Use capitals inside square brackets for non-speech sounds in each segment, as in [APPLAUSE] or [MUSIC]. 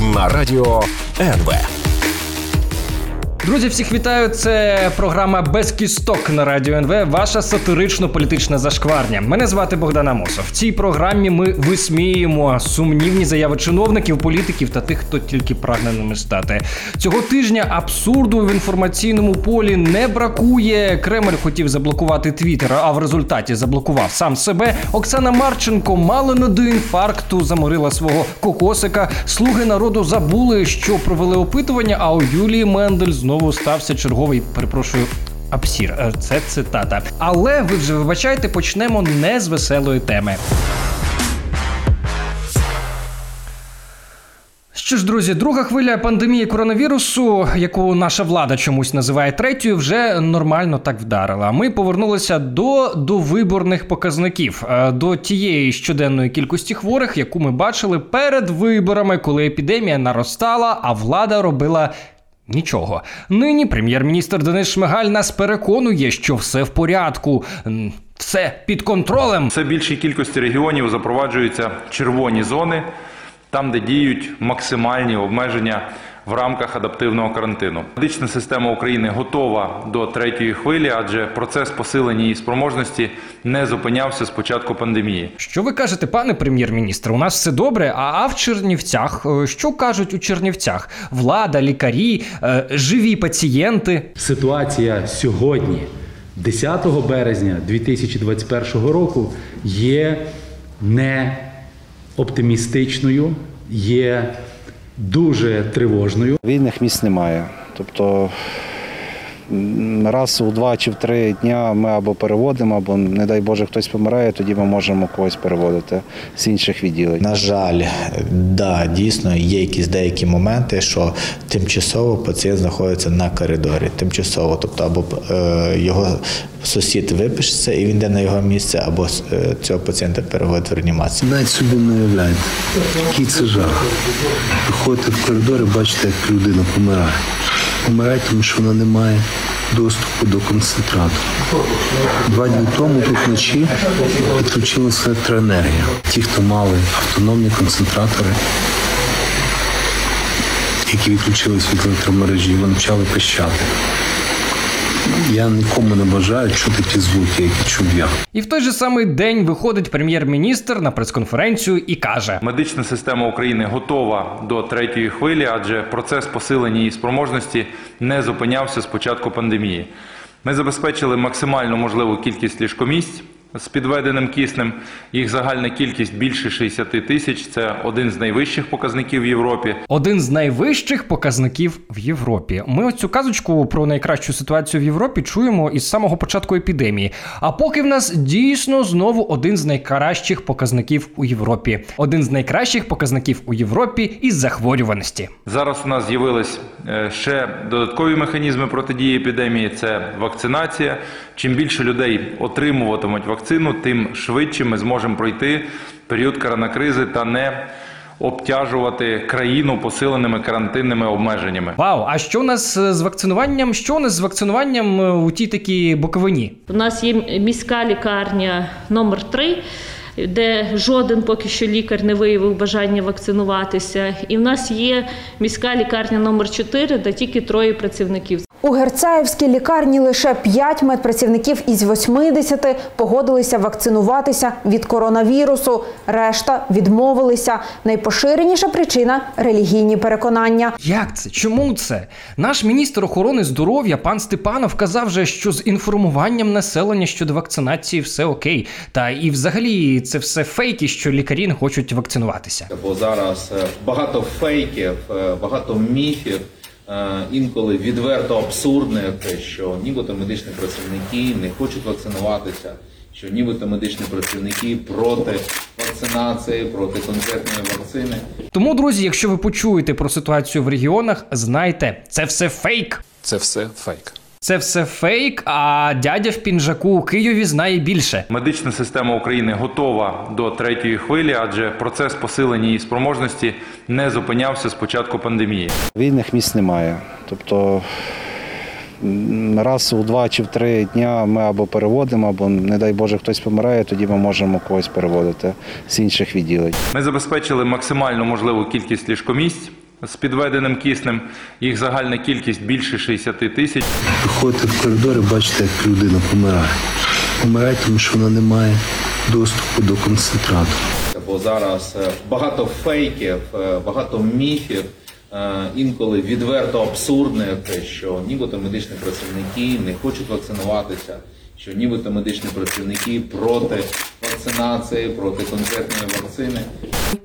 На радіо НВ. Друзі, всіх вітаю. Це програма Без кісток на радіо НВ. Ваша сатирично-політична зашкварня. Мене звати Богдан Амосов. В цій програмі ми висміюємо сумнівні заяви чиновників, політиків та тих, хто тільки прагне ними стати. Цього тижня абсурду в інформаційному полі не бракує. Кремль хотів заблокувати Твіттер, а в результаті заблокував сам себе. Оксана Марченко мало не до інфаркту заморила свого кокосика. Слуги народу забули, що провели опитування. А у Юлії Мендель знову стався черговий, перепрошую. Абсір, Е, це цитата. Але ви вже вибачайте, почнемо не з веселої теми. Що ж, друзі, друга хвиля пандемії коронавірусу, яку наша влада чомусь називає третьою, вже нормально так вдарила. Ми повернулися до довиборних показників, е, до тієї щоденної кількості хворих, яку ми бачили перед виборами, коли епідемія наростала, а влада робила. Нічого. Нині прем'єр-міністр Денис Шмигаль нас переконує, що все в порядку, все під контролем. Все більшій кількості регіонів запроваджуються червоні зони, там, де діють максимальні обмеження в рамках адаптивного карантину. Медична система України готова до третьої хвилі, адже процес посилення її спроможності не зупинявся з початку пандемії. Що ви кажете, пане прем'єр-міністр? У нас все добре. А, а в Чернівцях е, що кажуть у Чернівцях? Влада, лікарі, е, живі пацієнти. Ситуація сьогодні, 10 березня 2021 року, є не оптимістичною, є дуже тривожною. Вільних місць немає. Тобто раз у два чи в три дня ми або переводимо, або, не дай Боже, хтось помирає, тоді ми можемо когось переводити з інших відділень. На жаль, да, дійсно є якісь деякі моменти, що тимчасово пацієнт знаходиться на коридорі. Тимчасово, тобто або е, його сусід випишеться і він йде на його місце, або е, цього пацієнта переводить в реанімацію. Навіть собі не уявляєте, який це жах. Виходите в коридор і бачите, як людина помирає. Помирає, тому що вона не має доступу до концентрату. Два дні тому тут вночі відключилася електроенергія. Ті, хто мали автономні концентратори, які відключились від електромережі, вони почали пищати. Я нікому не бажаю чути ті звуки, які чув я. І в той же самий день виходить прем'єр-міністр на прес-конференцію і каже: Медична система України готова до третьої хвилі, адже процес посилення її спроможності не зупинявся з початку пандемії. Ми забезпечили максимально можливу кількість ліжкомісць з підведеним киснем. Їх загальна кількість більше 60 тисяч. Це один з найвищих показників в Європі. один з найвищих показників в Європі. Ми ось цю казочку про найкращу ситуацію в Європі чуємо із самого початку епідемії. А поки в нас дійсно знову один з найкращих показників у Європі, один з найкращих показників у Європі із захворюваності. Зараз у нас з'явились е, ще додаткові механізми протидії епідемії. Це вакцинація. Чим більше людей отримуватимуть вакцину, тим швидше ми зможемо пройти період коронакризи та не обтяжувати країну посиленими карантинними обмеженнями. Вау! А що у нас е, з вакцинуванням? Що у нас з вакцинуванням е, у тій такій боковині? У нас є міська лікарня номер 3 де жоден поки що лікар не виявив бажання вакцинуватися. І в нас є міська лікарня номер 4 де тільки троє працівників. У Герцаївській лікарні лише 5 медпрацівників із 80 погодилися вакцинуватися від коронавірусу. Решта відмовилися. Найпоширеніша причина релігійні переконання. Як це? Чому це? Наш міністр охорони здоров'я пан Степанов казав же, що з інформуванням населення щодо вакцинації все окей. Та і взагалі це все фейки, що лікарі не хочуть вакцинуватися. Бо зараз е, багато фейків, е, багато міфів, інколи відверто абсурдне, те, що нібито медичні працівники не хочуть вакцинуватися. що нібито медичні працівники проти вакцинації, проти конкретної вакцини. Тому, друзі, якщо ви почуєте про ситуацію в регіонах, знайте, це все фейк. Це все фейк. Це все фейк, а дядя в піджаку у Києві знає більше. Медична система України готова до третьої хвилі, адже процес посилення її спроможності не зупинявся з початку пандемії. Вільних місць немає. Тобто раз у два чи в три дня ми або переводимо, або, не дай Боже, хтось помирає, тоді ми можемо когось переводити з інших відділень. Ми забезпечили максимально можливу кількість ліжкомісць з підведеним киснем. Їх загальна кількість більше 60 тисяч. Виходите в коридор і бачите, як людина помирає. Помирає, тому що вона не має доступу до концентрату. Бо зараз е, багато фейків, е, багато міфів, е, інколи відверто абсурдних, що нібито медичні працівники не хочуть вакцинуватися, що нібито медичні працівники проти вакцинації, проти конкретної вакцини.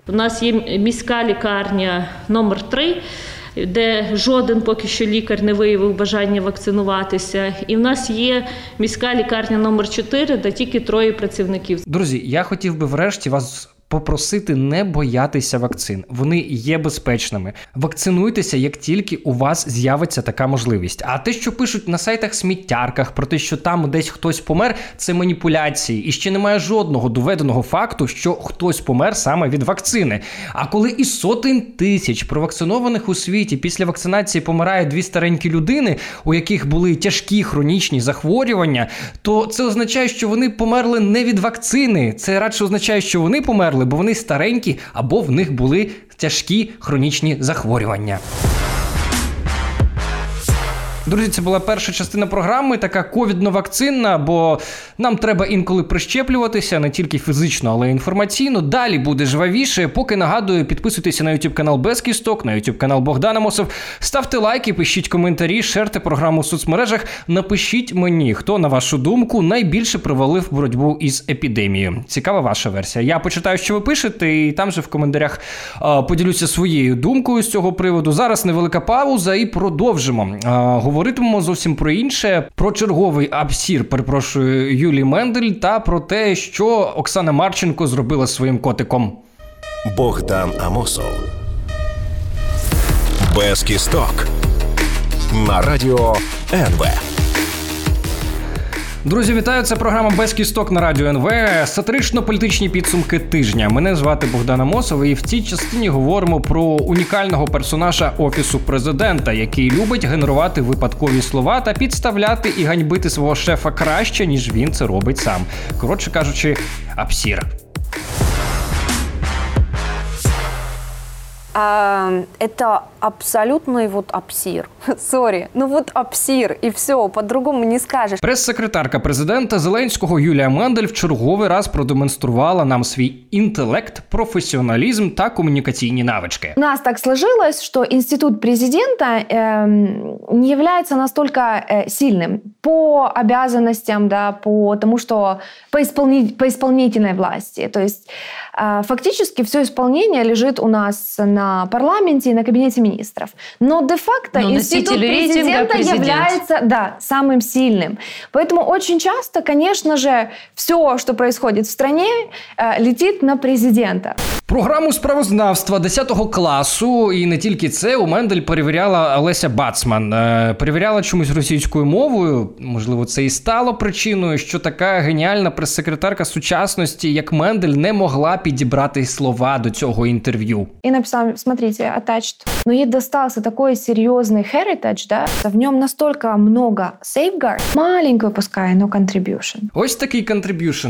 У нас є міська лікарня номер 3 де жоден поки що лікар не виявив бажання вакцинуватися. І в нас є міська лікарня номер 4 де тільки троє працівників. Друзі, я хотів би врешті вас. Попросити не боятися вакцин, вони є безпечними. Вакцинуйтеся, як тільки у вас з'явиться така можливість. А те, що пишуть на сайтах сміттярках про те, що там десь хтось помер, це маніпуляції. І ще немає жодного доведеного факту, що хтось помер саме від вакцини. А коли із сотень тисяч провакцинованих у світі після вакцинації помирає дві старенькі людини, у яких були тяжкі хронічні захворювання, то це означає, що вони померли не від вакцини. Це радше означає, що вони померли, бо вони старенькі або в них були тяжкі хронічні захворювання. Друзі, це була перша частина програми, така ковідно-вакцинна, бо нам треба інколи прищеплюватися не тільки фізично, але й інформаційно. Далі буде жвавіше. Поки нагадую, підписуйтеся на YouTube канал Без Кісток, на YouTube канал Богдана Мосов. Ставте лайки, пишіть коментарі, шерте програму в соцмережах. Напишіть мені, хто на вашу думку найбільше провалив боротьбу із епідемією. Цікава ваша версія. Я почитаю, що ви пишете, і там же в коментарях поділюся своєю думкою з цього приводу. Зараз невелика пауза і продовжимо. Говоритимемо зовсім про інше: про черговий абсір, перепрошую, Юлі Мендель та про те, що Оксана Марченко зробила своїм котиком. Богдан Амосов. Без кісток. На радіо НВ. Друзі, вітаю! Це програма без кісток на радіо НВ. Сатирично-політичні підсумки тижня. Мене звати Богдан Амосов, і в цій частині говоримо про унікального персонажа офісу президента, який любить генерувати випадкові слова та підставляти і ганьбити свого шефа краще, ніж він це робить сам. Коротше кажучи, абсір. это абсолютный вот абсир. [LAUGHS] Сори, ну вот абсир, и все, по-другому не скажешь. Прес-секретарка президента Зеленського Юлія Мендель в черговий раз продемонструвала нам свій інтелект, професіоналізм та комунікаційні навички. У нас так сложилось, что институт президента эм, не является настолько э, сильным по обязанностям, да, по тому, что по, исполни- по исполнительной власти. То есть э, фактически все исполнение лежит у нас на парламенте и на кабинете министров. Но де-факто Но институт носитель рейтинга президента президент. является да, самым сильным. Поэтому очень часто, конечно же, все, что происходит в стране, э, летит на президента. Програму справознавства 10 класу, і не тільки це, у Мендель перевіряла Олеся Бацман. Е, Перевіряла чомусь російською мовою. Можливо, це і стало причиною, що така геніальна прес-секретарка сучасності, як Мендель, не могла підібрати слова до цього інтерв'ю. И написал, смотрите, attached. Но ей достался такой серьезный heritage, да, в нем настолько много safeguard, маленькую пускай, но contribution. Ось такий контриб'юшн.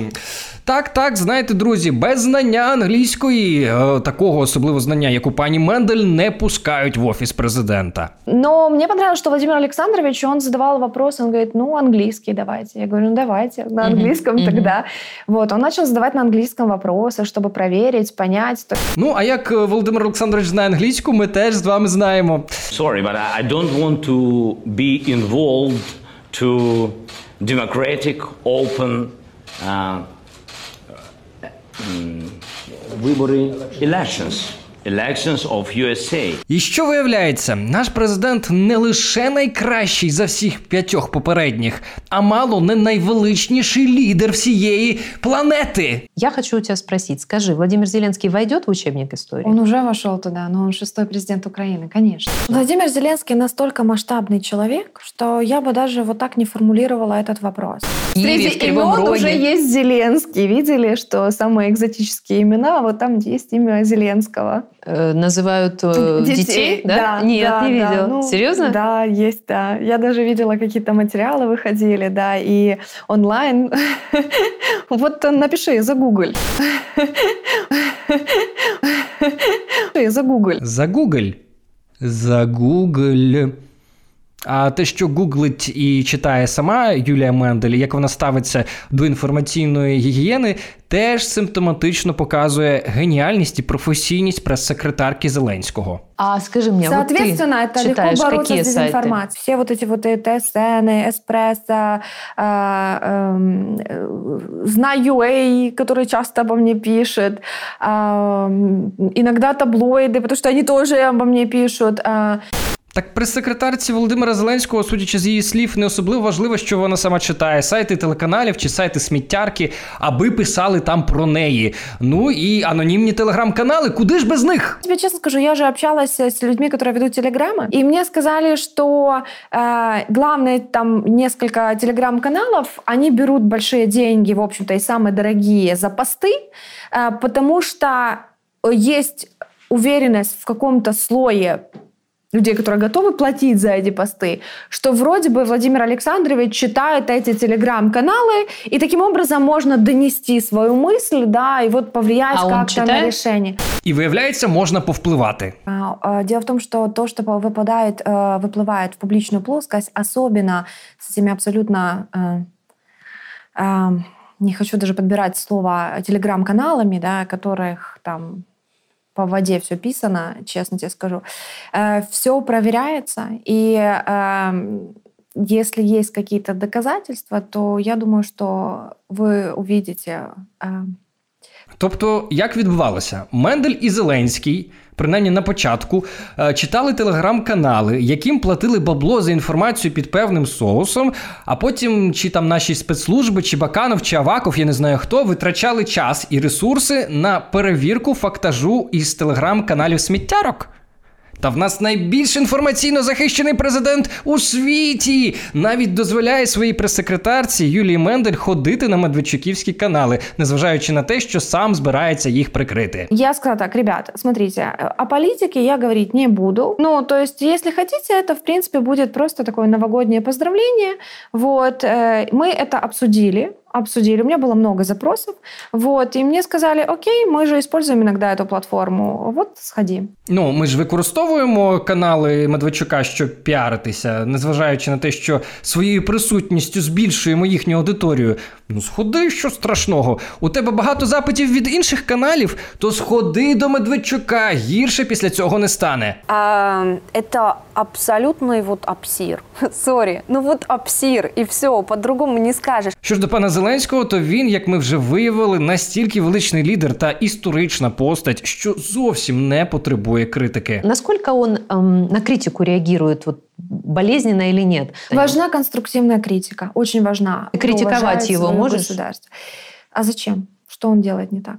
Так, так, знаєте, друзі, без знання англійської, е, такого особливо знання, як у пані Мендель, не пускають в офіс президента. Но мне понравилось, что Владимир Александрович, он задавал вопрос, он говорит, ну, английский давайте. Я говорю, ну, давайте, на Мгм, английском мгм. тогда. Вот, он начал задавать на английском вопросы, чтобы проверить, понять. То- Ну, а як е, Володимир Олександрович знає англійську, ми теж з вами знаємо. Sorry, but I don't want to be involved to democratic, open uh, um, вибори elections. elections of USA. І що виявляється, наш президент не лише найкращий за всіх п'ятьох попередніх, а мало не найвеличніший лідер всієї планети. Я хочу у тебя спросить, скажи, Владимир Зеленский войдет в учебник истории? Он уже вошел туда, но он шестой президент Украины, конечно. Владимир Зеленский настолько масштабный человек, что я бы даже вот так не формулировала этот вопрос. Киеве, в Среди Кривом имен Роге. уже есть Зеленский. Видели, что самые экзотические имена, вот там есть имя Зеленского. Э, называют э, детей, да? Нет, да, не да. видела. Ну, Серьезно? Да, есть, да. Я даже видела какие-то материалы выходили, да, и онлайн. [LAUGHS] Вот напиши, загугль. [LAUGHS] Загугль. Загугль. Загугль. А те, що гуглить і читає сама Юлія Мендель, як вона ставиться до інформаційної гігієни, теж симптоматично показує геніальність і професійність прес-секретарки Зеленського. А скажи мне, вот ты Соответственно, это легко читаешь бороться какие с сайты? дезинформацией. Все вот эти вот ТСН, Эспрессо, а, эм, э, Знаю.ua, который часто обо мне пишет, а, м, иногда таблоиды, потому что они тоже обо мне пишут. а. Так прес-секретарці Володимира Зеленського, судячи з її слів, не особливо важливо, що вона сама читає сайти телеканалів чи сайти сміттярки, аби писали там про неї. Ну і анонімні телеграм-канали, куди ж без них? Тебе честно скажу, я же общалась с людьми, которые ведут телеграммы, и мне сказали, что э, главные там несколько телеграм-каналов, они берут большие деньги, в общем-то, и самые дорогие за посты, э, потому что есть уверенность в каком-то слое людей, которые готовы платить за эти посты, что вроде бы Владимир Александрович читает эти телеграм-каналы, и таким образом можно донести свою мысль, да, и вот повлиять А как-то на решение. І виявляється, можна повпливати. А, а, Дело в том, что то, что выпадает, э, выплывает в публичную плоскость, особенно с этими абсолютно, э, э, не хочу даже подбирать слово, телеграм-каналами, да, которых там по воде все писано, честно тебе скажу, все проверяется, и э, если есть какие-то доказательства, то я думаю, что вы увидите э, Тобто, як відбувалося? Мендель і Зеленський, принаймні на початку, е, читали телеграм-канали, яким платили бабло за інформацію під певним соусом, а потім чи там наші спецслужби, чи Баканов, чи Аваков, я не знаю хто, витрачали час і ресурси на перевірку фактажу із телеграм-каналів сміттярок. Та в нас найбільш інформаційно захищений президент у світі навіть дозволяє своїй прес-секретарці Юлії Мендель ходити на медведчуківські канали, незважаючи на те, що сам збирається їх прикрити. Я сказала так, ребят, смотрите, э, о политике я говорить не буду. Ну, то есть, если хотите, это, в принципе, будет просто такое новогоднее поздравление. Вот, э, мы это обсудили, обсудили. У меня было много запросов. Вот, и мне сказали, окей, мы же используем иногда эту платформу. Вот, сходи. Ну, ми ж використовуємо канали Медведчука, щоб піаритися, незважаючи на те, що своєю присутністю збільшуємо їхню аудиторію. Ну, сходи, що страшного. У тебе багато запитів від інших каналів, то сходи до Медведчука. Гірше після цього не стане. А, это абсолютный вот абсир. [LAUGHS] Сори. Ну вот абсир, и все, по-другому не скажешь. Що ж до пана Зеленського, то він, як ми вже виявили, настільки величний лідер та історична постать, що зовсім не потребує критики. Насколько он эм, на критику реагирует, вот, болезненно или нет? Важна конструктивная критика, очень важна. И критиковать его можешь? государство. А зачем? Что он делает не так?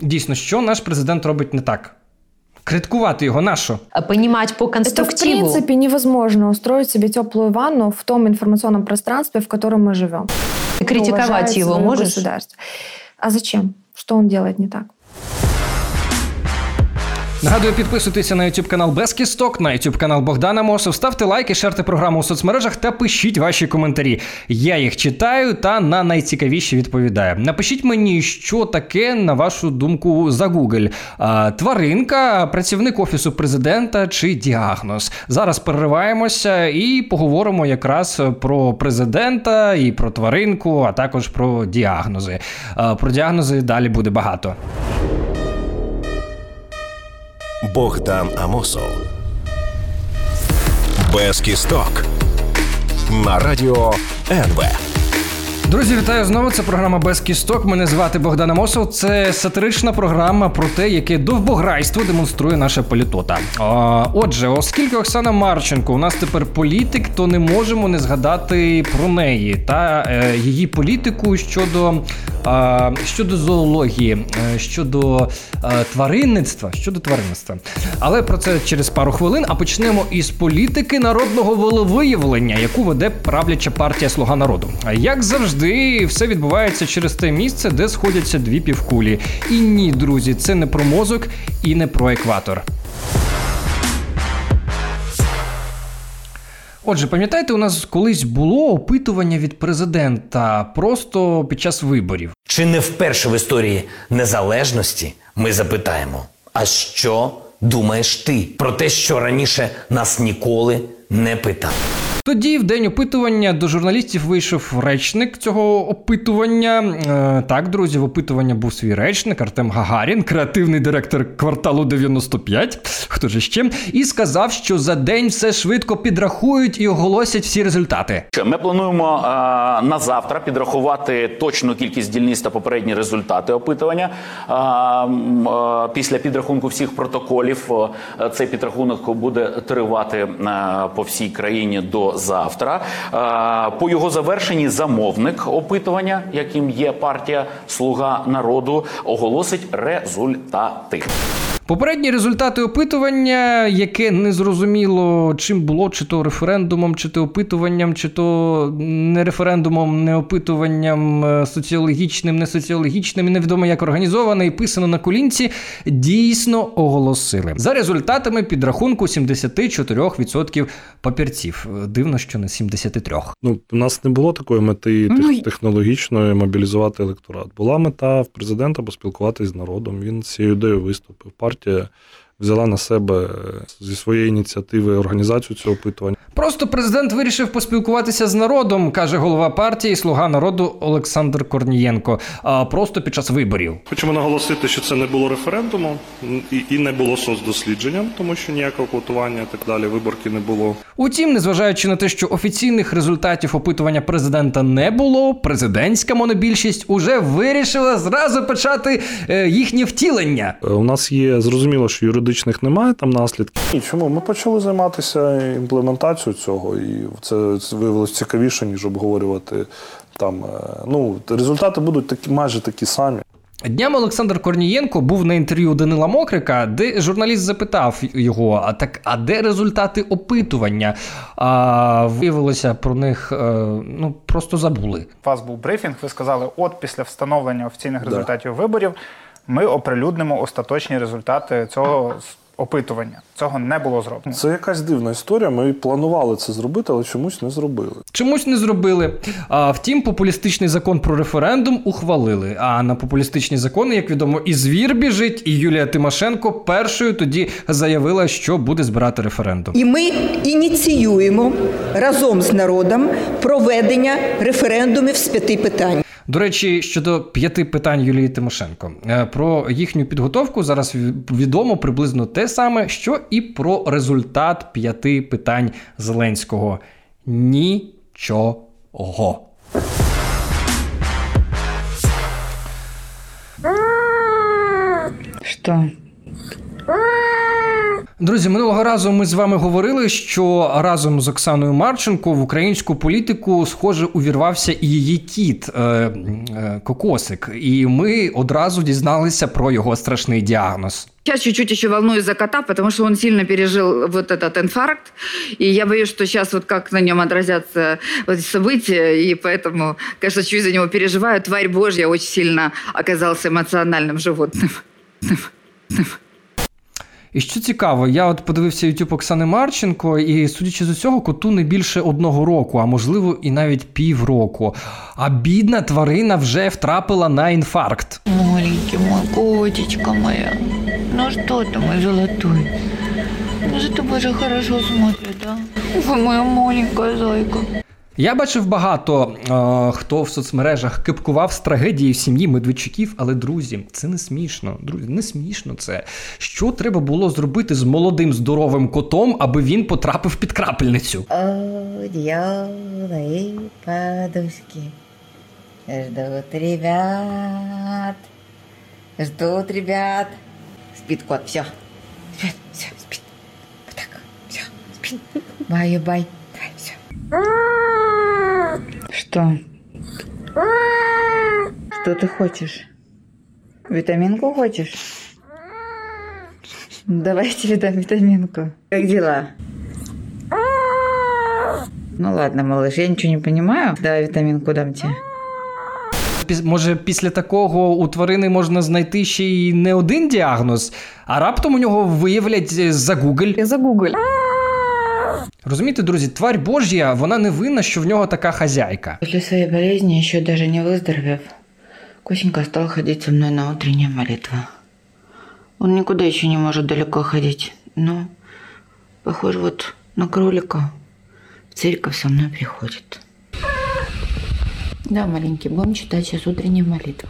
Дійсно, що наш президент робить не так? Критикувати його нащо? А Понимать по Это, в конструктиву. принципе, невозможно устроить себе теплую ванну в том информационном пространстве, в котором мы живем. И критиковать его можешь? государство. А зачем? Что он делает не так? Нагадую, підписуйтеся на YouTube канал Без Кісток, на YouTube канал Богдана Мосов, ставте лайки, шерте програму у соцмережах та пишіть ваші коментарі. Я їх читаю та на найцікавіші відповідаю. Напишіть мені, що таке, на вашу думку, за Google. Тваринка, працівник офісу президента чи діагноз. Зараз перериваємося і поговоримо якраз про президента і про тваринку, а також про діагнози. Про діагнози далі буде багато. Богдан Амосов. Без кісток. На радіо НВ. Друзі, вітаю знову. Це програма без кісток. Мене звати Богдан Амосов. Це сатирична програма про те, яке довбограйство демонструє наша політота. А, Отже, оскільки Оксана Марченко у нас тепер політик, то не можемо не згадати про неї та е, її політику щодо, е, щодо зоології, е, щодо е, тваринництва, щодо тваринництва. Але про це через пару хвилин. А почнемо із політики народного волевиявлення, яку веде правляча партія Слуга народу. Як завжди, все відбувається через те місце, де сходяться дві півкулі. І ні, друзі, це не про мозок і не про екватор. Отже, пам'ятаєте, у нас колись було опитування від президента просто під час виборів. Чи не вперше в історії незалежності ми запитаємо: а що думаєш ти про те, що раніше нас ніколи не питали? Тоді, в день опитування, до журналістів вийшов речник цього опитування. Е, так, друзі, в опитування був свій речник Артем Гагарін, креативний директор кварталу 95, хто ж ще, і сказав, що за день все швидко підрахують і оголосять всі результати. Ми плануємо е, на завтра підрахувати точну кількість дільниць та попередні результати опитування. Е, е, після підрахунку всіх протоколів е, цей підрахунок буде тривати е, по всій країні до завтра. Е, по його завершенні замовник опитування, яким є партія Слуга народу, оголосить результати. Попередні результати опитування, яке не зрозуміло, чим було, чи то референдумом, чи то опитуванням, чи то не референдумом, не опитуванням, е, соціологічним, не соціологічним, і невідомо як організоване і писано на колінці, дійсно оголосили. За результатами підрахунку 74% папірців. Е, Дивно, що не 73%. Ну, у нас не було такої мети Ну, технологічної мобілізувати електорат. Була мета в президента поспілкуватись з народом. Він з цією ідеєю виступив. Партія взяла на себе зі своєї ініціативи організацію цього опитування. Просто президент вирішив поспілкуватися з народом, каже голова партії Слуга народу Олександр Корнієнко. А просто під час виборів. Хочемо наголосити, що це не було референдумом і, і не було соцдослідженням, тому що ніякого квотування так далі, виборки не було. Утім, незважаючи на те, що офіційних результатів опитування президента не було, президентська монобільшість уже вирішила зразу почати е, їхнє втілення. Е, У нас є зрозуміло, що юридичних немає там наслідків. І чому ми почали займатися імплементацією цього, і це виявилось цікавіше, ніж обговорювати там. е, Ну результати будуть такі майже такі самі. Днями Олександр Корнієнко був на інтерв'ю Данила Мокрика, де журналіст запитав його: а так, а де результати опитування? А виявилося про них е, ну просто забули. У вас був брифінг, ви сказали, от після встановлення офіційних Да. результатів виборів ми оприлюднимо остаточні результати цього опитування. Цього не було зроблено. Це якась дивна історія. Ми планували це зробити, але чомусь не зробили. Чомусь не зробили. А втім, популістичний закон про референдум ухвалили. А на популістичні закони, як відомо, і звір біжить, і Юлія Тимошенко першою тоді заявила, що буде збирати референдум. І ми ініціюємо разом з народом проведення референдумів з п'яти питань. До речі, щодо п'яти питань Юлії Тимошенко, Е, про їхню підготовку зараз відомо приблизно те саме, що і про результат п'яти питань Зеленського. Нічого. Что? Друзі, минулого разу ми з вами говорили, що разом з Оксаною Марченко в українську політику, схоже, увірвався і її кіт е, е, Кокосик. І ми одразу дізналися про його страшний діагноз. Сейчас чуть-чуть еще волнуюсь за кота, потому что он сильно пережил вот этот инфаркт. И я боюсь, что сейчас вот как на нем отразятся вот эти события. И поэтому, конечно, чуть за него переживаю. Тварь Божья очень сильно оказался эмоциональным животным. І що цікаво, я от подивився YouTube Оксани Марченко, і судячи з усього, коту не більше одного року, а можливо і навіть півроку. А бідна тварина вже втрапила на інфаркт. Маленький мой котечка моя. Ну что ты, мой золотой? Ну за тобой же хорошо смотрят, да? Ой, моя маленькая зайка. Я бачив багато е, хто в соцмережах кипкував з трагедії в сім'ї Медведчуків, але друзі, це не смішно. Друзі, не смішно це. Що треба було зробити з молодим здоровим котом, аби він потрапив під крапельницю? Одеяло и подушки. Ждут ребят. Ждут ребят. Спит кот, все. Спит, все, спит. Вот так, все, спит. Баю-бай. Давай, все. Что? Что ты хочешь? Витаминку хочешь? Давай я тебе дам витаминку. Как дела? Ну ладно, малыш, я ничего не понимаю. Давай витаминку дам тебе. Може, після такого у тварини можна знайти ще й не один діагноз, а раптом у нього виявлять е, за Google. За Google. Розумієте, друзі, тварь Божя, вона не винна, що в нього така хазяйка. После своей болезни, еще даже не выздоровев, Косенька стал ходить со мной на утренние молитвы. Он никуда еще не может далеко ходить, но похож вот на кролика. В церковь со мной приходит. Да, маленький, будем читать сейчас утренние молитвы.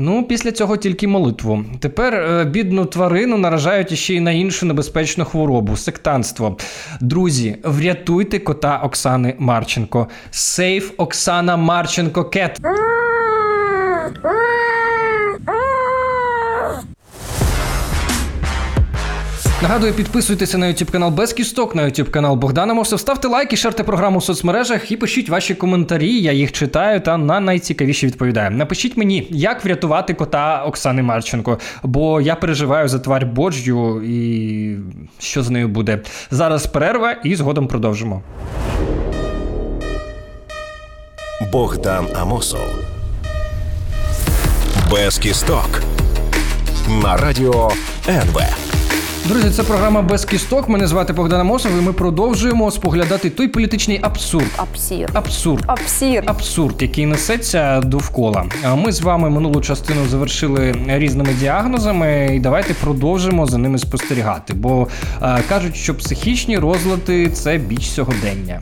Ну, після цього тільки молитву. Тепер е, бідну тварину наражають ще й на іншу небезпечну хворобу сектанство. Друзі, врятуйте кота Оксани Марченко. Сейф Оксана Марченко Кет. Нагадую, підписуйтеся на YouTube канал Без Кісток, на YouTube канал Богдана Мосов. Ставте лайки, шерте програму в соцмережах і пишіть ваші коментарі. Я їх читаю та на найцікавіші відповідаю. Напишіть мені, як врятувати кота Оксани Марченко, бо я переживаю за тварь Божю і що з нею буде. Зараз перерва і згодом продовжимо. Богдан Амосов. Без кісток. На радіо НВ. Друзі, це програма без кісток. Мене звати Богдан Амосов, і ми продовжуємо споглядати той політичний абсурд. Абсір. Абсурд. Абсір. Абсурд, який несеться довкола. Ми з вами минулу частину завершили різними діагнозами, і давайте продовжимо за ними спостерігати. Бо е, кажуть, що психічні розлади це біч сьогодення.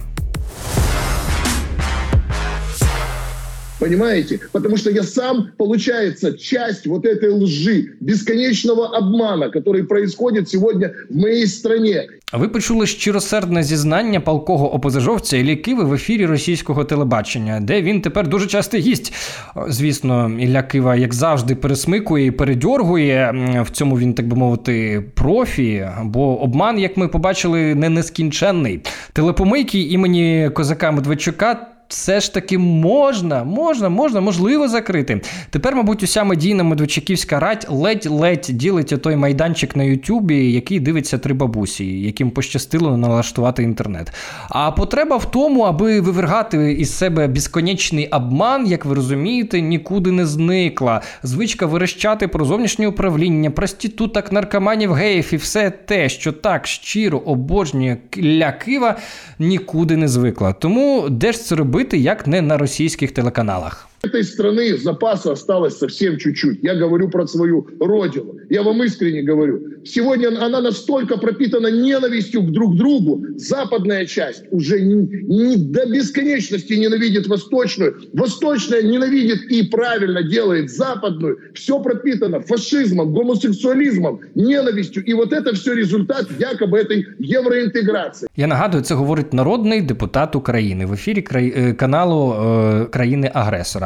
Понимаете? Потому что я сам, получается, часть вот этой лжи, бесконечного обмана, который происходит сегодня в моей стране. Ви почули щиросердне зізнання палкого опозажовця Іллі Киви в ефірі російського телебачення, де він тепер дуже часто їсть. Звісно, Ілля Кива, як завжди, пересмикує і передьоргує. В цьому він, так би мовити, профі, бо обман, як ми побачили, не нескінченний. Телепомийки імені козака Медведчука. Все ж таки можна, можна, можна, можливо закрити. Тепер, мабуть, уся медійна медведчуківська рать ледь-ледь ділить той майданчик на Ютубі, який дивиться три бабусі, яким пощастило налаштувати інтернет. А потреба в тому, аби вивергати із себе безконечний обман, як ви розумієте, нікуди не зникла. Звичка верещати про зовнішнє управління, проституток, наркоманів, геїв і все те, що так щиро обожнює ля Кива, нікуди не звикла. Тому де ж це робити, як не на російських телеканалах? Этой страны запаса осталось совсем чуть-чуть. Я говорю про свою родину. Я вам искренне говорю. Сегодня она настолько пропитана ненавистью к друг другу. Западная часть уже не, не до бесконечности ненавидит восточную. Восточная ненавидит и правильно делает западную. Все пропитано фашизмом, гомосексуализмом, ненавистью. И вот это все результат якобы этой евроинтеграции. Я нагадую, це говорить народний депутат України в ефірі край... е, каналу е,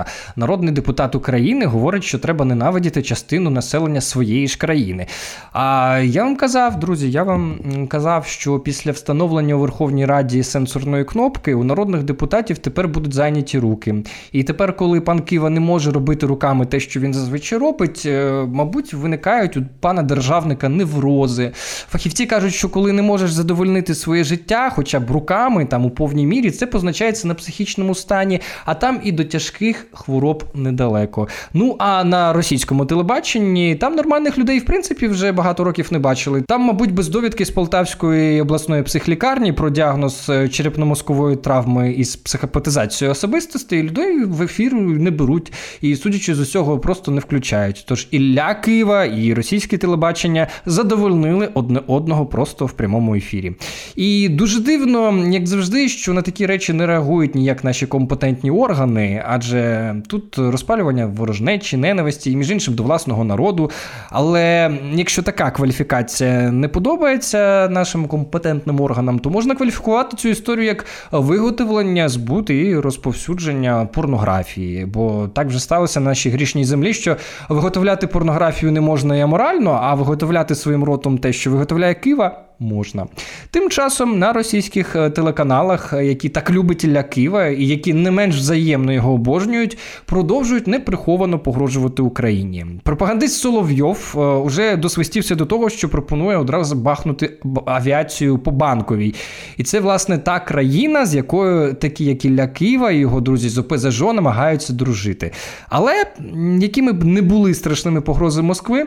країни-агресора. Народний депутат України говорить, що треба ненавидіти частину населення своєї ж країни. А я вам казав, друзі, я вам казав, що після встановлення у Верховній Раді сенсорної кнопки у народних депутатів тепер будуть зайняті руки. І тепер, коли пан Кива не може робити руками те, що він зазвичай робить, е, мабуть, виникають у пана державника неврози. Фахівці кажуть, що коли не можеш задовольнити своє життя, хоча б руками, там у повній мірі, це позначається на психічному стані, а там і до тяжких хвороб недалеко. Ну а на російському телебаченні там нормальних людей, в принципі, вже багато років не бачили. Там, мабуть, без довідки з Полтавської обласної психлікарні про діагноз е, черепно-мозкової травми із психопатизацією особистості людей в ефір не беруть і, судячи з усього, просто не включають. Тож Ілля Києва і російське телебачення задовольнили одне одного просто в прямому ефірі. І дуже дивно, як завжди, що на такі речі не реагують ніяк наші компетентні органи, адже тут розпалювання ворожнечі, ненависті і між іншим до власного народу. Але якщо така кваліфікація не подобається нашим компетентним органам, то можна кваліфікувати цю історію як виготовлення, збут і розповсюдження порнографії. Бо так вже сталося на нашій грішній землі, що виготовляти порнографію не можна і аморально, а виготовляти своїм ротом те, що виготовляє Кива, можна. Тим часом на російських е, телеканалах, е, які так любить Ілля Кива і які не менш взаємно його обожнюють, продовжують неприховано погрожувати Україні. Пропагандист Соловйов е, уже досвистівся до того, що пропонує одразу бахнути авіацію по банковій. І це, власне, та країна, з якою такі, як Ілля Кива і його друзі з ОПЗЖ намагаються дружити. Але якими б не були страшними погрози Москви.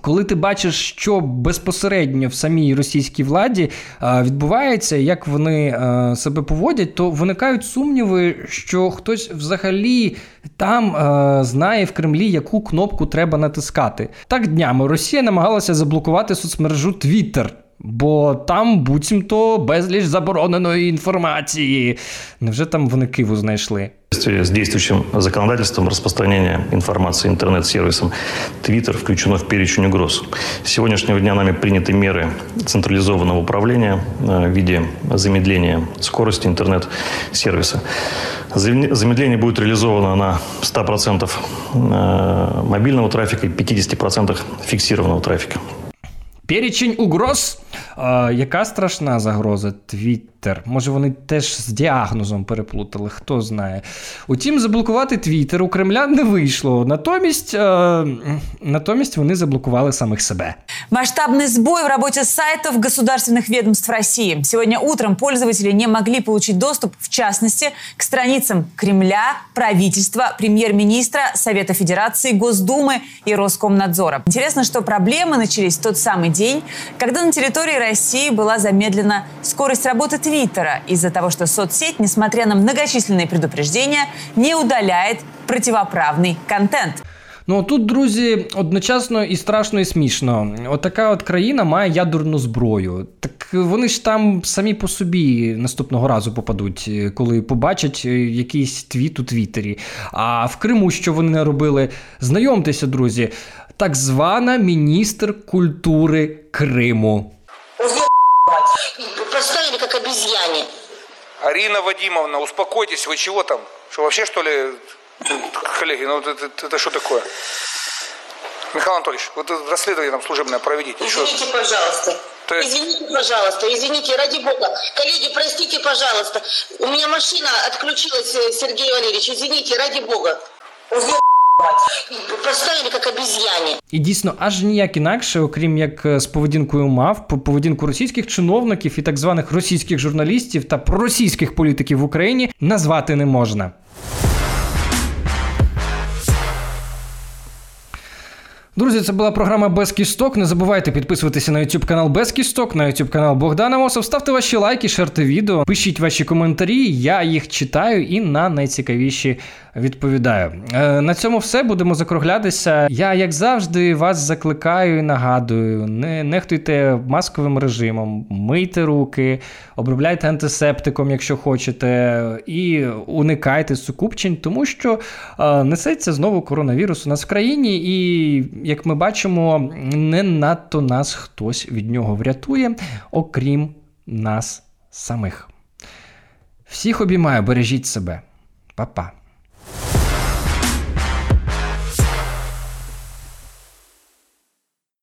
Коли ти бачиш, що безпосередньо в самій російській владі відбувається, як вони себе поводять, то виникають сумніви, що хтось взагалі там знає в Кремлі, яку кнопку треба натискати. Так днями Росія намагалася заблокувати соцмережу Twitter, Бо там буцімто безліч забороненої інформації. Невже там вони Киву знайшли? С действующим законодательством распространения информации интернет-сервисом Twitter включено в перечень угроз. С сегодняшнего дня нами приняты меры централизованного управления в виде замедления скорости интернет-сервиса. Замедление будет реализовано на 100% мобильного трафика и 50% фиксированного трафика. Перечень угроз. А, Яка страшна загроза? Твіттер. Може, вони теж з діагнозом переплутали, хто знає. Утім, заблокувати Твіттер у Кремля не вийшло. Натомість, а, натомість вони заблокували самих себе. Масштабный сбой в работе сайтов государственных ведомств России. Сегодня утром пользователи не могли получить доступ, в частности, к страницам Кремля, правительства, премьер-министра, Совета Федерации, Госдумы и Роскомнадзора. Интересно, что проблемы начались в тот самый день, когда на территории России была замедлена скорость работы Твиттера из-за того, что соцсеть, несмотря на многочисленные предупреждения, не удаляет противоправный контент. Ну тут, друзі, одночасно і страшно, і смішно. Отака от країна має ядерну зброю. Так вони ж там самі по собі наступного разу попадуть, коли побачать якийсь твіт у Твіттері. А в Криму, що вони не робили, знайомтеся, друзі, так звана міністр культури Криму. Поставили как обезьяне. Арина Вадимовна, успокойтесь, вы чего там? Что вообще что ли, коллеги, ну это, это, это что такое? Михаил Анатольевич, вот расследование там служебное проведите. Извините, Что? пожалуйста. То есть- Извините, пожалуйста, извините, ради бога. Коллеги, простите, пожалуйста. У меня машина отключилась, э, Сергей Валерьевич. Извините, ради бога. Поставили як обезьяне. І дійсно, аж ніяк інакше, окрім як е, з поведінкою мав, по поведінку російських чиновників і так званих російських журналістів та проросійських політиків в Україні назвати не можна. Друзі, це була програма Без кісток. Не забувайте підписуватися на YouTube канал Без кісток, на YouTube канал Богдана Мосов. Ставте ваші лайки, шерте відео, пишіть ваші коментарі. Я їх читаю і на найцікавіші відповідаю. Е, на цьому все будемо закруглятися. Я, як завжди, вас закликаю і нагадую: не нехтуйте масковим режимом, мийте руки, обробляйте антисептиком, якщо хочете, і уникайте сукупчень, тому що е, несеться знову коронавірус у нас в країні, і як ми бачимо, не надто нас хтось від нього врятує, окрім нас самих. Всіх обіймаю, бережіть себе. Па-па.